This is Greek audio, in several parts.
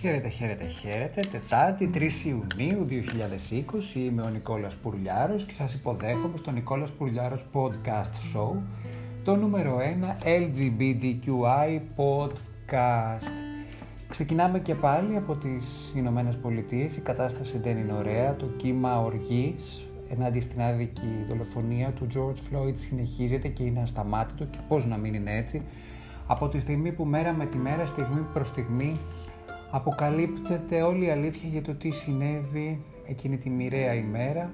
Χαίρετε, χαίρετε, χαίρετε. Τετάρτη, 3 Ιουνίου 2020. Είμαι ο Νικόλας Πουρλιάρος και σας υποδέχομαι στο Νικόλας Πουρλιάρος Podcast Show, το νούμερο 1 LGBTQI Podcast. Ξεκινάμε και πάλι από τις Ηνωμένες Πολιτείες. Η κατάσταση δεν είναι ωραία. Το κύμα οργής ενάντια στην άδικη δολοφονία του George Floyd συνεχίζεται και είναι ασταμάτητο και πώς να μην είναι έτσι. Από τη στιγμή που μέρα με τη μέρα, στιγμή προς στιγμή, αποκαλύπτεται όλη η αλήθεια για το τι συνέβη εκείνη τη μοιραία ημέρα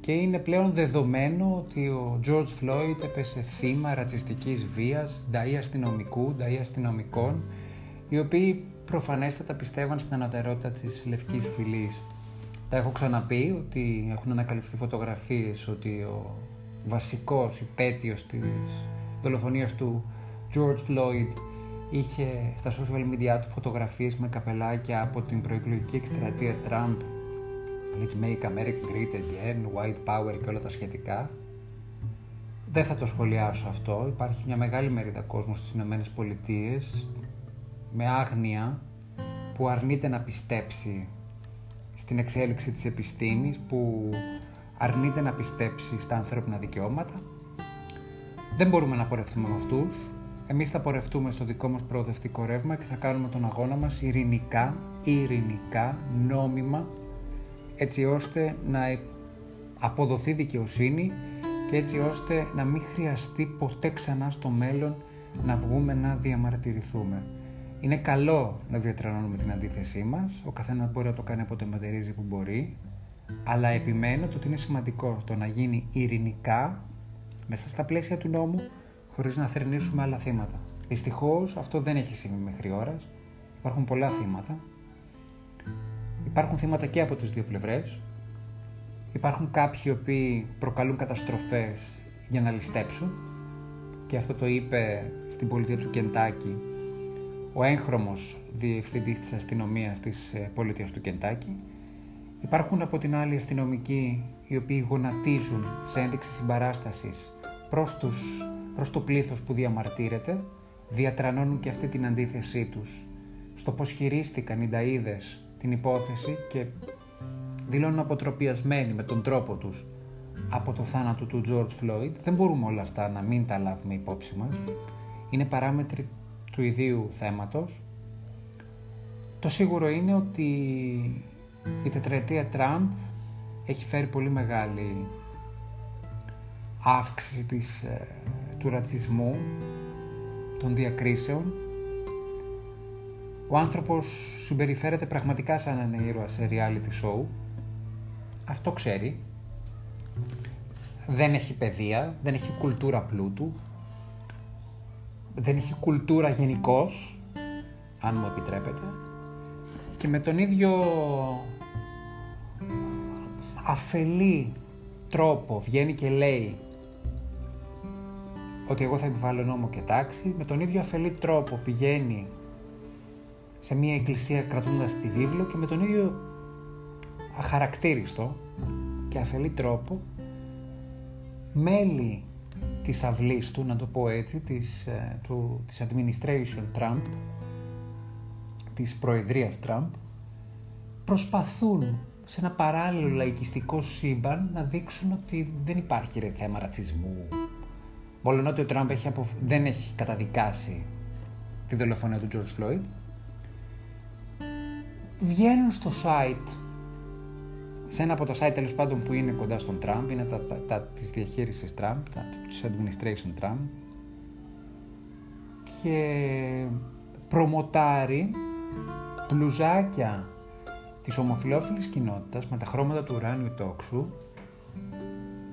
και είναι πλέον δεδομένο ότι ο George Floyd έπεσε θύμα ρατσιστικής βίας, νταΐ αστυνομικού, νταΐ αστυνομικών, οι οποίοι προφανέστατα πιστεύαν στην ανωτερότητα της λευκής φυλής. Τα έχω ξαναπεί ότι έχουν ανακαλυφθεί φωτογραφίες ότι ο βασικός υπέτειος της δολοφονίας του George Floyd είχε στα social media του φωτογραφίες με καπελάκια από την προεκλογική εκστρατεία Trump Let's make America great again, white power και όλα τα σχετικά. Δεν θα το σχολιάσω αυτό. Υπάρχει μια μεγάλη μερίδα κόσμου στις Ηνωμένες Πολιτείες με άγνοια που αρνείται να πιστέψει στην εξέλιξη της επιστήμης, που αρνείται να πιστέψει στα ανθρώπινα δικαιώματα. Δεν μπορούμε να πορευτούμε με αυτούς. Εμείς θα πορευτούμε στο δικό μας προοδευτικό ρεύμα και θα κάνουμε τον αγώνα μας ειρηνικά, ειρηνικά, νόμιμα, έτσι ώστε να αποδοθεί δικαιοσύνη και έτσι ώστε να μην χρειαστεί ποτέ ξανά στο μέλλον να βγούμε να διαμαρτυρηθούμε. Είναι καλό να διατρανώνουμε την αντίθεσή μας, ο καθένας μπορεί να το κάνει από το μετερίζει που μπορεί, αλλά επιμένω το ότι είναι σημαντικό το να γίνει ειρηνικά, μέσα στα πλαίσια του νόμου, χωρίς να θερνήσουμε άλλα θύματα. Δυστυχώς αυτό δεν έχει συμβεί μέχρι ώρας. Υπάρχουν πολλά θύματα. Υπάρχουν θύματα και από τις δύο πλευρές. Υπάρχουν κάποιοι οι οποίοι προκαλούν καταστροφές για να ληστέψουν και αυτό το είπε στην πολιτεία του Κεντάκη ο έγχρωμος διευθυντής της αστυνομίας της ε, πολιτείας του Κεντάκη. Υπάρχουν από την άλλη αστυνομικοί οι οποίοι γονατίζουν σε ένδειξη συμπαράστασης προς, τους, προς το πλήθος που διαμαρτύρεται, διατρανώνουν και αυτή την αντίθεσή τους στο πώς χειρίστηκαν οι νταΐδες την υπόθεση και δηλώνουν αποτροπιασμένοι με τον τρόπο τους από το θάνατο του George Floyd. Δεν μπορούμε όλα αυτά να μην τα λάβουμε υπόψη μας. Είναι παράμετροι του ιδίου θέματος. Το σίγουρο είναι ότι η τετραετία Τραμπ έχει φέρει πολύ μεγάλη αύξηση της, ε, του ρατσισμού, των διακρίσεων. Ο άνθρωπος συμπεριφέρεται πραγματικά σαν ένα ήρωας σε reality show. Αυτό ξέρει. Δεν έχει παιδεία, δεν έχει κουλτούρα πλούτου, δεν έχει κουλτούρα γενικώς, αν μου επιτρέπετε. Και με τον ίδιο αφελή τρόπο βγαίνει και λέει ότι εγώ θα επιβάλλω νόμο και τάξη, με τον ίδιο αφελή τρόπο πηγαίνει σε μια εκκλησία κρατώντας τη βίβλο και με τον ίδιο αχαρακτήριστο και αφελή τρόπο μέλη της αυλής του, να το πω έτσι, της, ε, του, της administration Trump, της προεδρίας Trump, προσπαθούν σε ένα παράλληλο λαϊκιστικό σύμπαν να δείξουν ότι δεν υπάρχει ρε, θέμα ρατσισμού. Μόλον ότι ο Τραμπ έχει δεν έχει καταδικάσει τη δολοφονία του George Floyd. Βγαίνουν στο site σε ένα από τα site τέλος πάντων που είναι κοντά στον Τραμπ, είναι τα, τα, τα της διαχείρισης Τραμπ, τα, της administration Τραμπ και προμοτάρει μπλουζάκια της ομοφιλόφιλης κοινότητας με τα χρώματα του ουράνιου τόξου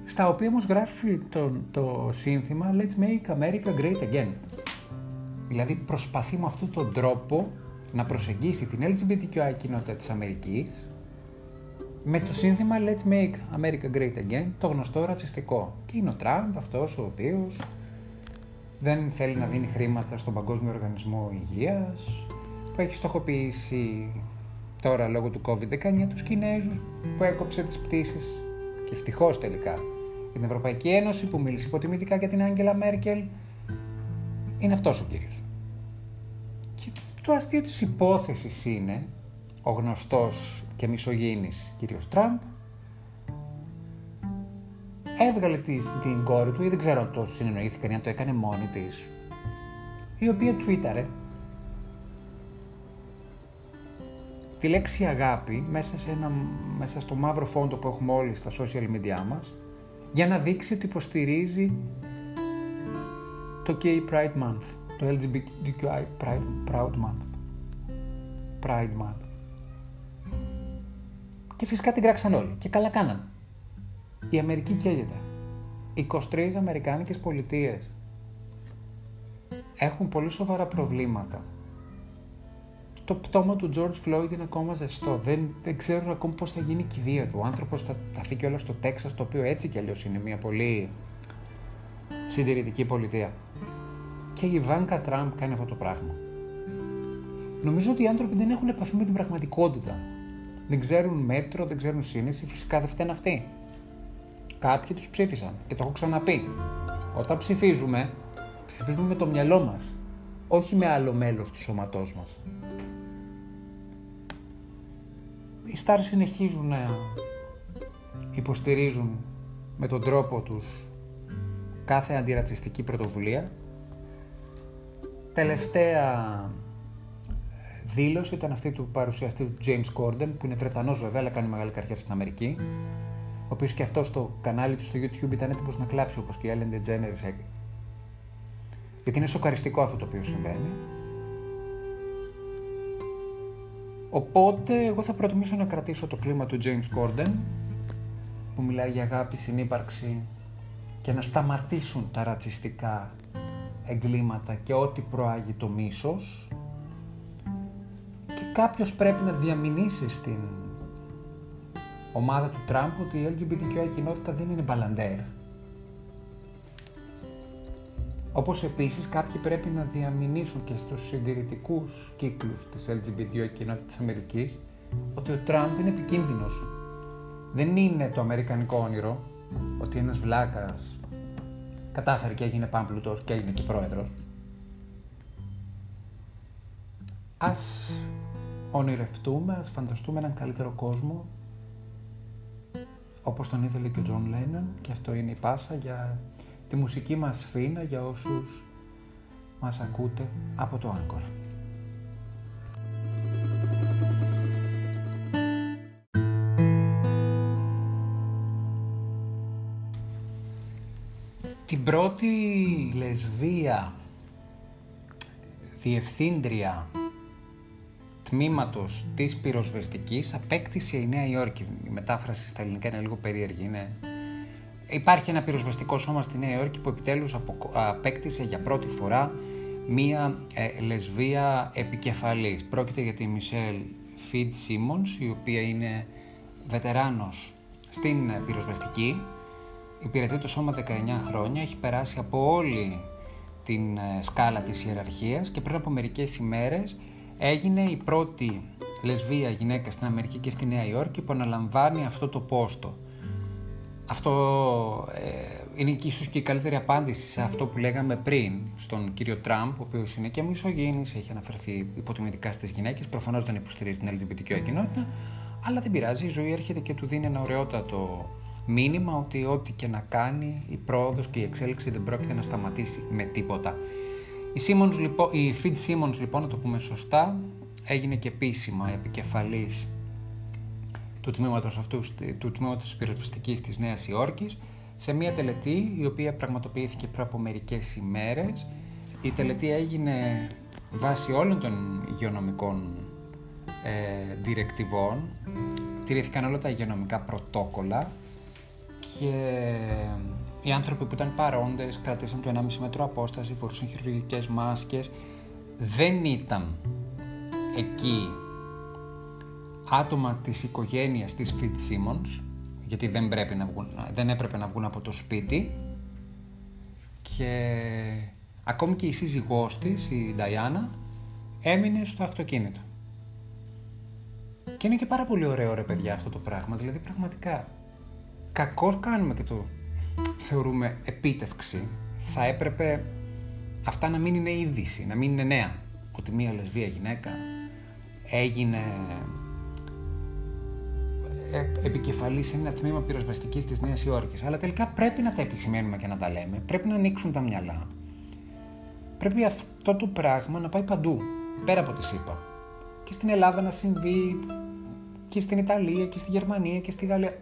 στα οποία όμως γράφει το, το σύνθημα Let's make America great again. Δηλαδή προσπαθεί με αυτόν τον τρόπο να προσεγγίσει την LGBTQI κοινότητα της Αμερικής με το σύνθημα Let's make America great again, το γνωστό ρατσιστικό. Και είναι ο Τραμπ αυτός ο οποίος δεν θέλει να δίνει χρήματα στον Παγκόσμιο Οργανισμό Υγείας, που έχει στοχοποιήσει τώρα λόγω του COVID-19 τους Κινέζους, που έκοψε τις πτήσεις και ευτυχώς τελικά την Ευρωπαϊκή Ένωση που μίλησε υποτιμητικά για την Άγγελα Μέρκελ, είναι αυτός ο κύριος. Και το αστείο της υπόθεσης είναι ο γνωστός και μισογίνης κύριος Τραμπ έβγαλε την κόρη του ή δεν ξέρω αν το συνεννοήθηκαν ή αν το έκανε μόνη της η οποία tweetare τη λέξη αγάπη μέσα, σε ένα, μέσα στο μαύρο φόντο που έχουμε όλοι στα social media μας για να δείξει ότι υποστηρίζει το Gay Pride Month, το LGBTQI Pride, Proud Month. Pride Month. Και φυσικά την κράξαν όλοι και καλά κάναν. Η Αμερική καίγεται. 23 Αμερικάνικες πολιτείες έχουν πολύ σοβαρά προβλήματα το πτώμα του George Floyd είναι ακόμα ζεστό. Δεν, δεν ξέρουν ακόμα πώς θα γίνει η κηδεία του. Ο άνθρωπος θα, θα φύγει όλα στο Τέξας, το οποίο έτσι κι αλλιώς είναι μια πολύ συντηρητική πολιτεία. Και η Βάνκα Τραμπ κάνει αυτό το πράγμα. Νομίζω ότι οι άνθρωποι δεν έχουν επαφή με την πραγματικότητα. Δεν ξέρουν μέτρο, δεν ξέρουν σύνεση. Φυσικά δεν φταίνουν αυτοί. Κάποιοι τους ψήφισαν και το έχω ξαναπεί. Όταν ψηφίζουμε, ψηφίζουμε με το μυαλό μας. Όχι με άλλο μέλος του σώματός μας. Οι stars συνεχίζουν να υποστηρίζουν με τον τρόπο τους κάθε αντιρατσιστική πρωτοβουλία. Τελευταία δήλωση ήταν αυτή του παρουσιαστή του James Corden, που είναι Βρετανός βέβαια, αλλά κάνει μεγάλη καριέρα στην Αμερική, ο οποίος και αυτός στο κανάλι του στο YouTube ήταν έτοιμος να κλάψει, όπως και η Ellen DeGeneres Γιατί είναι σοκαριστικό αυτό το οποίο συμβαίνει. Οπότε εγώ θα προτιμήσω να κρατήσω το κλίμα του James Corden που μιλάει για αγάπη, συνύπαρξη και να σταματήσουν τα ρατσιστικά εγκλήματα και ό,τι προάγει το μίσος. Και κάποιος πρέπει να διαμηνήσει στην ομάδα του Τραμπ ότι η LGBTQI κοινότητα δεν είναι μπαλαντέρ όπως επίσης κάποιοι πρέπει να διαμηνήσουν και στους συντηρητικούς κύκλους της LGBT κοινότητας της Αμερικής ότι ο Τραμπ είναι επικίνδυνος. Δεν είναι το αμερικανικό όνειρο ότι ένας βλάκας κατάφερε και έγινε πάμπλουτος και έγινε και πρόεδρος. Ας ονειρευτούμε, ας φανταστούμε έναν καλύτερο κόσμο όπως τον ήθελε και ο Τζον Λένον και αυτό είναι η πάσα για τη μουσική μας σφήνα για όσους μας ακούτε από το Άγκορ. Την πρώτη λεσβία διευθύντρια τμήματος της πυροσβεστικής απέκτησε η Νέα Υόρκη. Η μετάφραση στα ελληνικά είναι λίγο περίεργη, είναι Υπάρχει ένα πυροσβεστικό σώμα στη Νέα Υόρκη που επιτέλους απέκτησε για πρώτη φορά μία ε, λεσβία επικεφαλής. Πρόκειται για τη Μισελ Φιτ Σίμονς, η οποία είναι βετεράνος στην ε, πυροσβεστική. Υπηρετεί το σώμα 19 χρόνια, έχει περάσει από όλη την ε, σκάλα της ιεραρχίας και πριν από μερικές ημέρες έγινε η πρώτη λεσβία γυναίκα στην Αμερική και στη Νέα Υόρκη που αναλαμβάνει αυτό το πόστο. Αυτό ε, είναι και ίσως και η καλύτερη απάντηση σε αυτό που λέγαμε πριν στον κύριο Τραμπ, ο οποίος είναι και μισογίνης, έχει αναφερθεί υποτιμητικά στις γυναίκες, προφανώς δεν υποστηρίζει την LGBTQ κοινότητα, αλλά δεν πειράζει, η ζωή έρχεται και του δίνει ένα ωραιότατο μήνυμα ότι ό,τι και να κάνει, η πρόοδος και η εξέλιξη δεν πρόκειται να σταματήσει με τίποτα. Η, Simmons, λοιπόν, η Feed Simmons, λοιπόν, να το πούμε σωστά, έγινε και επίσημα επικεφαλής του τμήματος αυτούς, του τμήματος της πυροσβεστικής της Νέας Υόρκης, σε μια τελετή η οποία πραγματοποιήθηκε πριν από μερικές ημέρες. Η τελετή έγινε βάσει όλων των υγειονομικών ε, διρεκτιβών, τηρήθηκαν όλα τα υγειονομικά πρωτόκολλα και οι άνθρωποι που ήταν παρόντες κρατήσαν το 1,5 μέτρο απόσταση, φορούσαν χειρουργικές μάσκες, δεν ήταν εκεί άτομα της οικογένειας της Fitzsimmons, γιατί δεν, πρέπει να βγουν, δεν έπρεπε να βγουν από το σπίτι και ακόμη και η σύζυγός της, η Νταϊάννα, έμεινε στο αυτοκίνητο. Και είναι και πάρα πολύ ωραίο ρε παιδιά αυτό το πράγμα, δηλαδή πραγματικά κακώς κάνουμε και το θεωρούμε επίτευξη, θα έπρεπε αυτά να μην είναι είδηση, να μην είναι νέα. ότι μία λεσβία γυναίκα έγινε ε, επικεφαλής σε ένα τμήμα πυροσβεστικής της Νέας Υόρκης. Αλλά τελικά πρέπει να τα επισημαίνουμε και να τα λέμε. Πρέπει να ανοίξουν τα μυαλά. Πρέπει αυτό το πράγμα να πάει παντού, πέρα από τη ΣΥΠΑ. Και στην Ελλάδα να συμβεί, και στην Ιταλία, και στη Γερμανία, και στη Γαλλία.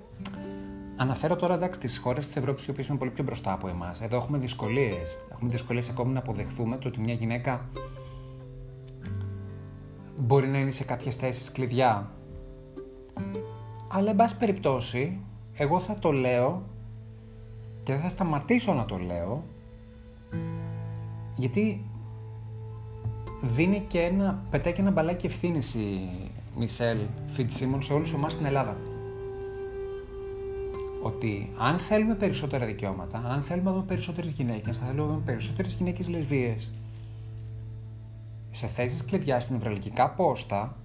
Αναφέρω τώρα εντάξει τις χώρες της Ευρώπης οι οποίες είναι πολύ πιο μπροστά από εμάς. Εδώ έχουμε δυσκολίες. Έχουμε δυσκολίες ακόμη να αποδεχθούμε το ότι μια γυναίκα μπορεί να είναι σε κάποιες θέσεις κλειδιά. Αλλά, εν πάση περιπτώσει, εγώ θα το λέω και δεν θα σταματήσω να το λέω γιατί δίνει και ένα, πετάει και ένα μπαλάκι ευθύνης η Μισελ Φιτσίμον σε όλους εμάς στην Ελλάδα ότι αν θέλουμε περισσότερα δικαιώματα, αν θέλουμε να δούμε περισσότερες γυναίκες, αν θέλουμε να δούμε περισσότερες γυναίκες λεσβίες σε θέσεις κλειδιά στην ευραλική πόστα,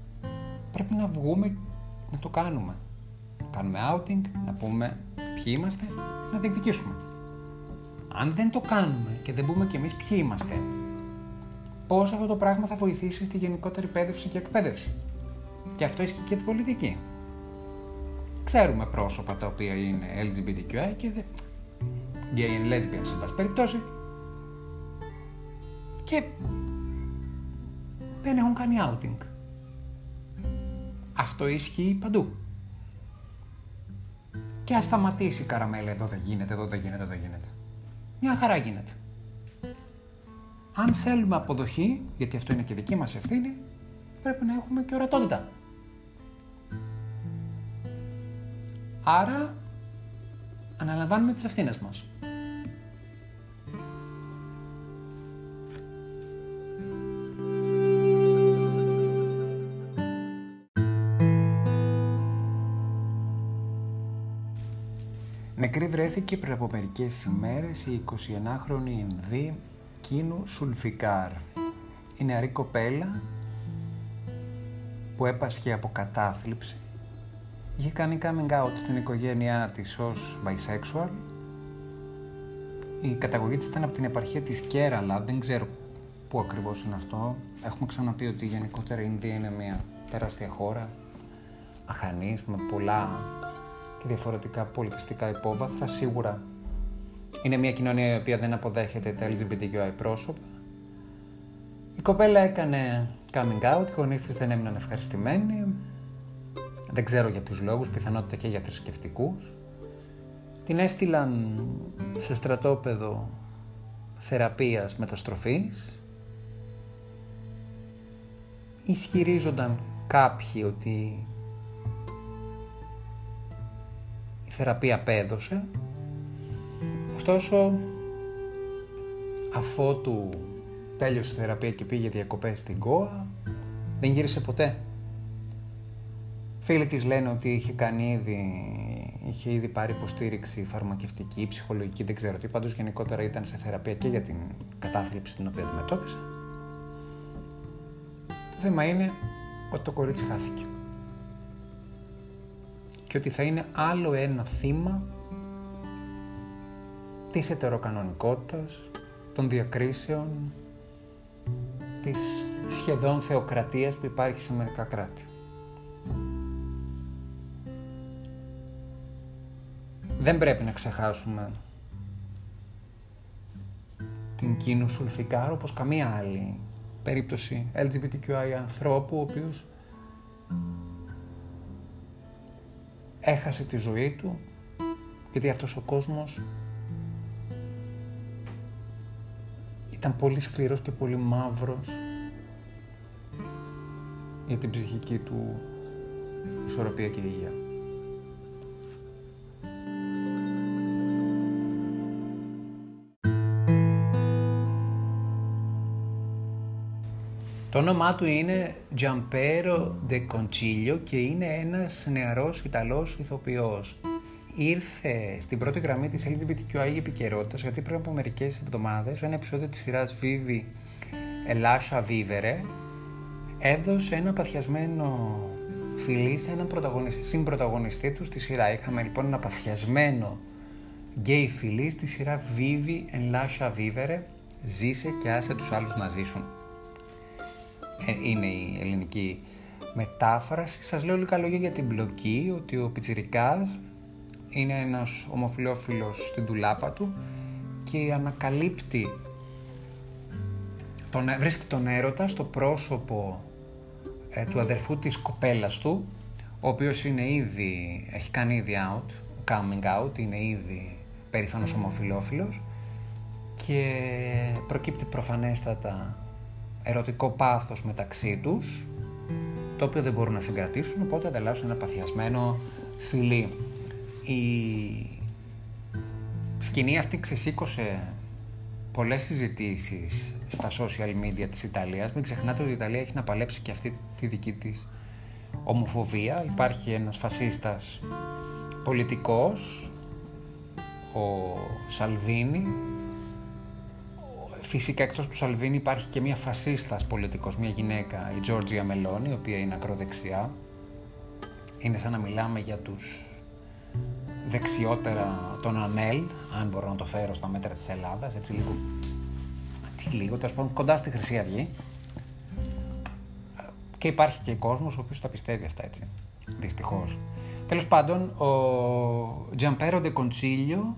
πρέπει να βγούμε να το κάνουμε. Να κάνουμε outing, να πούμε ποιοι είμαστε, να διεκδικήσουμε. Αν δεν το κάνουμε και δεν πούμε κι εμείς ποιοι είμαστε, πώς αυτό το πράγμα θα βοηθήσει στη γενικότερη εκπαίδευση και εκπαίδευση; Και αυτό ισχύει και την πολιτική ξέρουμε πρόσωπα τα οποία είναι LGBTQI και δεν... gay and lesbian σε πάση περιπτώσει και δεν έχουν κάνει outing. Αυτό ισχύει παντού. Και ας σταματήσει η καραμέλα εδώ δεν γίνεται, εδώ δεν γίνεται, εδώ δεν γίνεται. Μια χαρά γίνεται. Αν θέλουμε αποδοχή, γιατί αυτό είναι και δική μας ευθύνη, πρέπει να έχουμε και ορατότητα. Άρα αναλαμβάνουμε τις ευθύνες μας. Νεκρή βρέθηκε πριν από μερικές ημέρες η 21χρονη Ινδή Κίνου Σουλφικάρ. Η νεαρή κοπέλα που έπασχε από κατάθλιψη είχε κάνει coming out στην οικογένειά της ως bisexual. Η καταγωγή της ήταν από την επαρχία της Κέραλα, δεν ξέρω πού ακριβώς είναι αυτό. Έχουμε ξαναπεί ότι γενικότερα η Ινδία είναι μια τεράστια χώρα, αχανής, με πολλά και διαφορετικά πολιτιστικά υπόβαθρα. Σίγουρα είναι μια κοινωνία η οποία δεν αποδέχεται τα LGBTQI πρόσωπα. Η κοπέλα έκανε coming out, οι γονείς της δεν έμειναν ευχαριστημένοι, δεν ξέρω για ποιους λόγους, πιθανότητα και για θρησκευτικούς. Την έστειλαν σε στρατόπεδο θεραπείας μεταστροφής. Ισχυρίζονταν κάποιοι ότι θεραπεία απέδωσε. Ωστόσο, αφότου τέλειωσε η θεραπεία και πήγε διακοπές στην ΚΟΑ, δεν γύρισε ποτέ. Φίλοι της λένε ότι είχε κάνει ήδη, είχε ήδη πάρει υποστήριξη φαρμακευτική, ψυχολογική, δεν ξέρω τι. Πάντως γενικότερα ήταν σε θεραπεία και για την κατάθλιψη την οποία αντιμετώπισε. Το θέμα είναι ότι το κορίτσι χάθηκε. Και ότι θα είναι άλλο ένα θύμα της ετεροκανονικότητας, των διακρίσεων, της σχεδόν θεοκρατίας που υπάρχει σε μερικά κράτη. δεν πρέπει να ξεχάσουμε την Κίνου Σουλφικάρ όπως καμία άλλη περίπτωση LGBTQI ανθρώπου ο οποίος έχασε τη ζωή του γιατί αυτός ο κόσμος ήταν πολύ σκληρός και πολύ μαύρος για την ψυχική του ισορροπία και υγεία. Το όνομά του είναι Giampero De Concilio και είναι ένας νεαρός Ιταλός ηθοποιός. Ήρθε στην πρώτη γραμμή της LGBTQI επικαιρότητας γιατί πριν από μερικές εβδομάδες ένα επεισόδιο της σειράς Vivi Elasha Vivere έδωσε ένα παθιασμένο φιλί σε έναν συμπροταγωνιστή του στη σειρά. Είχαμε λοιπόν ένα παθιασμένο γκέι φιλί στη σειρά Vivi Elasha Vivere ζήσε και άσε τους άλλους να ζήσουν. Ε, είναι η ελληνική μετάφραση. Σας λέω λίγα λόγια για την μπλοκή, ότι ο Πιτσιρικάς είναι ένας ομοφιλόφιλος στην τουλάπα του και ανακαλύπτει τον, βρίσκει τον έρωτα στο πρόσωπο ε, του αδερφού της κοπέλας του, ο οποίος είναι ήδη, έχει κάνει ήδη out, coming out, είναι ήδη περήφανος ομοφιλόφιλος και προκύπτει προφανέστατα ερωτικό πάθος μεταξύ τους, το οποίο δεν μπορούν να συγκρατήσουν, οπότε ανταλλάσσουν ένα παθιασμένο φιλί. Η σκηνή αυτή ξεσήκωσε πολλές συζητήσεις στα social media της Ιταλίας. Μην ξεχνάτε ότι η Ιταλία έχει να παλέψει και αυτή τη δική της ομοφοβία. Υπάρχει ένας φασίστας πολιτικός, ο Σαλβίνη. Φυσικά εκτός του Σαλβίνη υπάρχει και μια φασίστας πολιτικός, μια γυναίκα, η Τζόρτζια Μελώνη, η οποία είναι ακροδεξιά. Είναι σαν να μιλάμε για τους δεξιότερα τον Ανέλ, αν μπορώ να το φέρω στα μέτρα της Ελλάδας, έτσι λίγο, τι λίγο, τέλος πάντων κοντά στη Χρυσή Αυγή. Και υπάρχει και κόσμος ο οποίος τα πιστεύει αυτά, έτσι, δυστυχώς. Τέλος πάντων, ο Τζαμπέρο Κοντσίλιο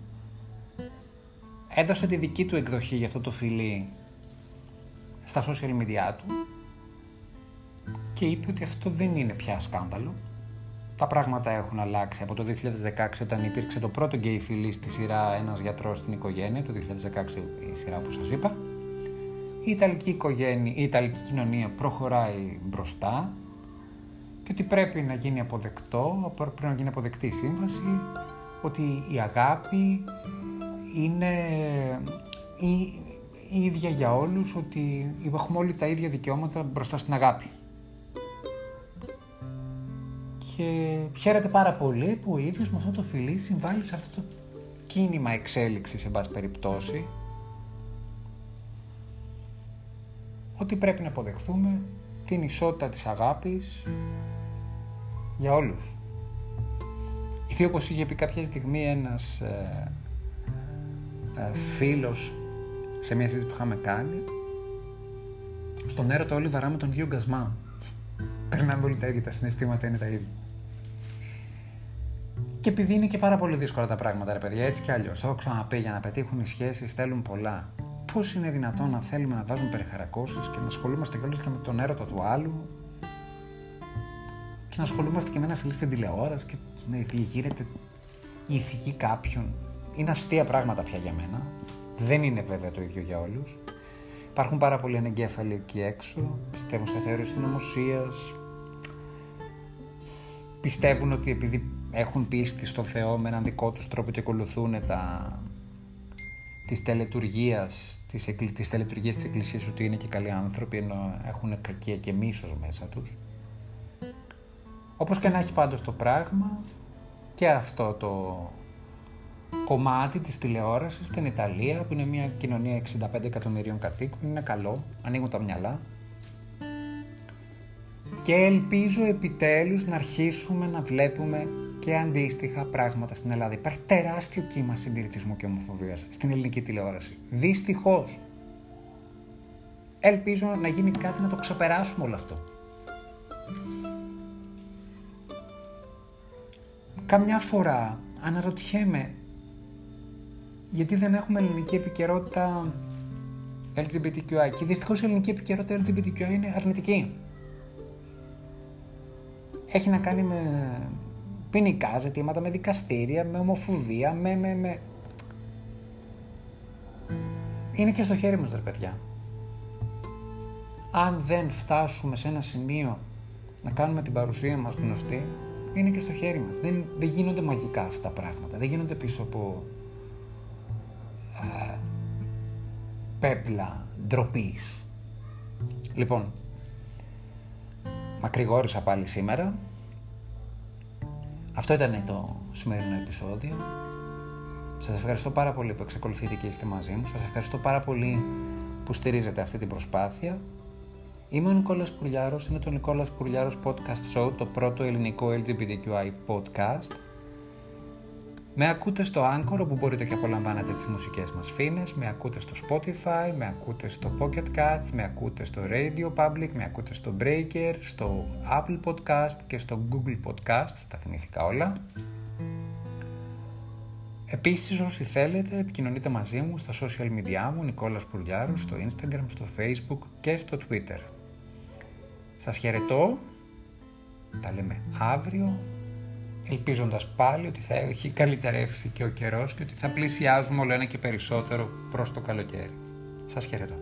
έδωσε τη δική του εκδοχή για αυτό το φιλί στα social media του και είπε ότι αυτό δεν είναι πια σκάνδαλο, τα πράγματα έχουν αλλάξει από το 2016 όταν υπήρξε το πρώτο γκέι φιλί στη σειρά «Ένας γιατρός στην οικογένεια» το 2016 η σειρά που σας είπα. Η Ιταλική, οικογένεια, η Ιταλική κοινωνία προχωράει μπροστά και ότι πρέπει να γίνει αποδεκτό, πρέπει να γίνει αποδεκτή η σύμβαση, ότι η αγάπη είναι η, η ίδια για όλους, ότι έχουμε όλοι τα ίδια δικαιώματα μπροστά στην αγάπη και χαίρεται πάρα πολύ που ο ίδιος με αυτό το φιλί συμβάλλει σε αυτό το κίνημα εξέλιξης σε πάση περιπτώσει ότι πρέπει να αποδεχθούμε την ισότητα της αγάπης για όλους. Ή όπως είχε πει κάποια στιγμή ένας ε, ε, φίλος σε μια συζήτηση που είχαμε κάνει στον έρωτα όλοι βαράμε τον ίδιο γκασμά. Περνάμε όλοι τα ίδια, τα συναισθήματα είναι τα ίδια. Και επειδή είναι και πάρα πολύ δύσκολα τα πράγματα, ρε παιδιά, έτσι κι αλλιώς. Το έχω ξαναπεί για να πετύχουν οι σχέσεις θέλουν πολλά. Πώς είναι δυνατόν να θέλουμε να βάζουμε περιχαρακώσεις και να ασχολούμαστε κιόλας και με τον έρωτα του άλλου; Και να ασχολούμαστε και με ένα φιλί στην τηλεόραση και να γίνεται η ηθική κάποιον. Είναι αστεία πράγματα πια για μένα. Δεν είναι βέβαια το ίδιο για όλους. Υπάρχουν πάρα πολλοί ανεγκέφαλοι εκεί έξω. Πιστεύουν σε θεώρηση συνωμοσίας. Πιστεύουν ότι επειδή έχουν πίστη στο Θεό με έναν δικό τους τρόπο και ακολουθούν τα, της τελετουργίας, της, της τελετουργίας της Εκκλησίας ότι είναι και καλοί άνθρωποι ενώ έχουν κακία και μίσος μέσα τους. Όπως και να έχει πάντως το πράγμα και αυτό το κομμάτι της τηλεόρασης στην Ιταλία που είναι μια κοινωνία 65 εκατομμυρίων κατοίκων είναι καλό, ανοίγουν τα μυαλά και ελπίζω επιτέλους να αρχίσουμε να βλέπουμε και αντίστοιχα πράγματα στην Ελλάδα. Υπάρχει τεράστιο κύμα συντηρητισμού και ομοφοβίας στην ελληνική τηλεόραση. Δυστυχώς. Ελπίζω να γίνει κάτι να το ξεπεράσουμε όλο αυτό. Καμιά φορά αναρωτιέμαι γιατί δεν έχουμε ελληνική επικαιρότητα LGBTQI και δυστυχώς η ελληνική επικαιρότητα LGBTQI είναι αρνητική. Έχει να κάνει με ποινικά ζητήματα, με δικαστήρια, με ομοφοβία, με, με, με... Είναι και στο χέρι μας ρε παιδιά. Αν δεν φτάσουμε σε ένα σημείο να κάνουμε την παρουσία μας γνωστή, είναι και στο χέρι μας. Δεν, δεν γίνονται μαγικά αυτά τα πράγματα. Δεν γίνονται πίσω από α, πέπλα ντροπής. Λοιπόν, μακρηγόρησα πάλι σήμερα. Αυτό ήταν το σημερινό επεισόδιο. Σας ευχαριστώ πάρα πολύ που εξακολουθείτε και είστε μαζί μου. Σας ευχαριστώ πάρα πολύ που στηρίζετε αυτή την προσπάθεια. Είμαι ο Νικόλας Πουρλιάρος, είναι το Νικόλας Πουρλιάρος Podcast Show, το πρώτο ελληνικό LGBTQI podcast. Με ακούτε στο Anchor όπου μπορείτε και απολαμβάνετε τις μουσικές μας φίνες, με ακούτε στο Spotify, με ακούτε στο Pocket Cast, με ακούτε στο Radio Public, με ακούτε στο Breaker, στο Apple Podcast και στο Google Podcast, τα θυμήθηκα όλα. Επίσης όσοι θέλετε επικοινωνείτε μαζί μου στα social media μου Νικόλας Πουρλιάρου, στο Instagram, στο Facebook και στο Twitter. Σας χαιρετώ, τα λέμε αύριο, ελπίζοντας πάλι ότι θα έχει καλυτερεύσει και ο καιρός και ότι θα πλησιάζουμε όλο ένα και περισσότερο προς το καλοκαίρι. Σας χαιρετώ.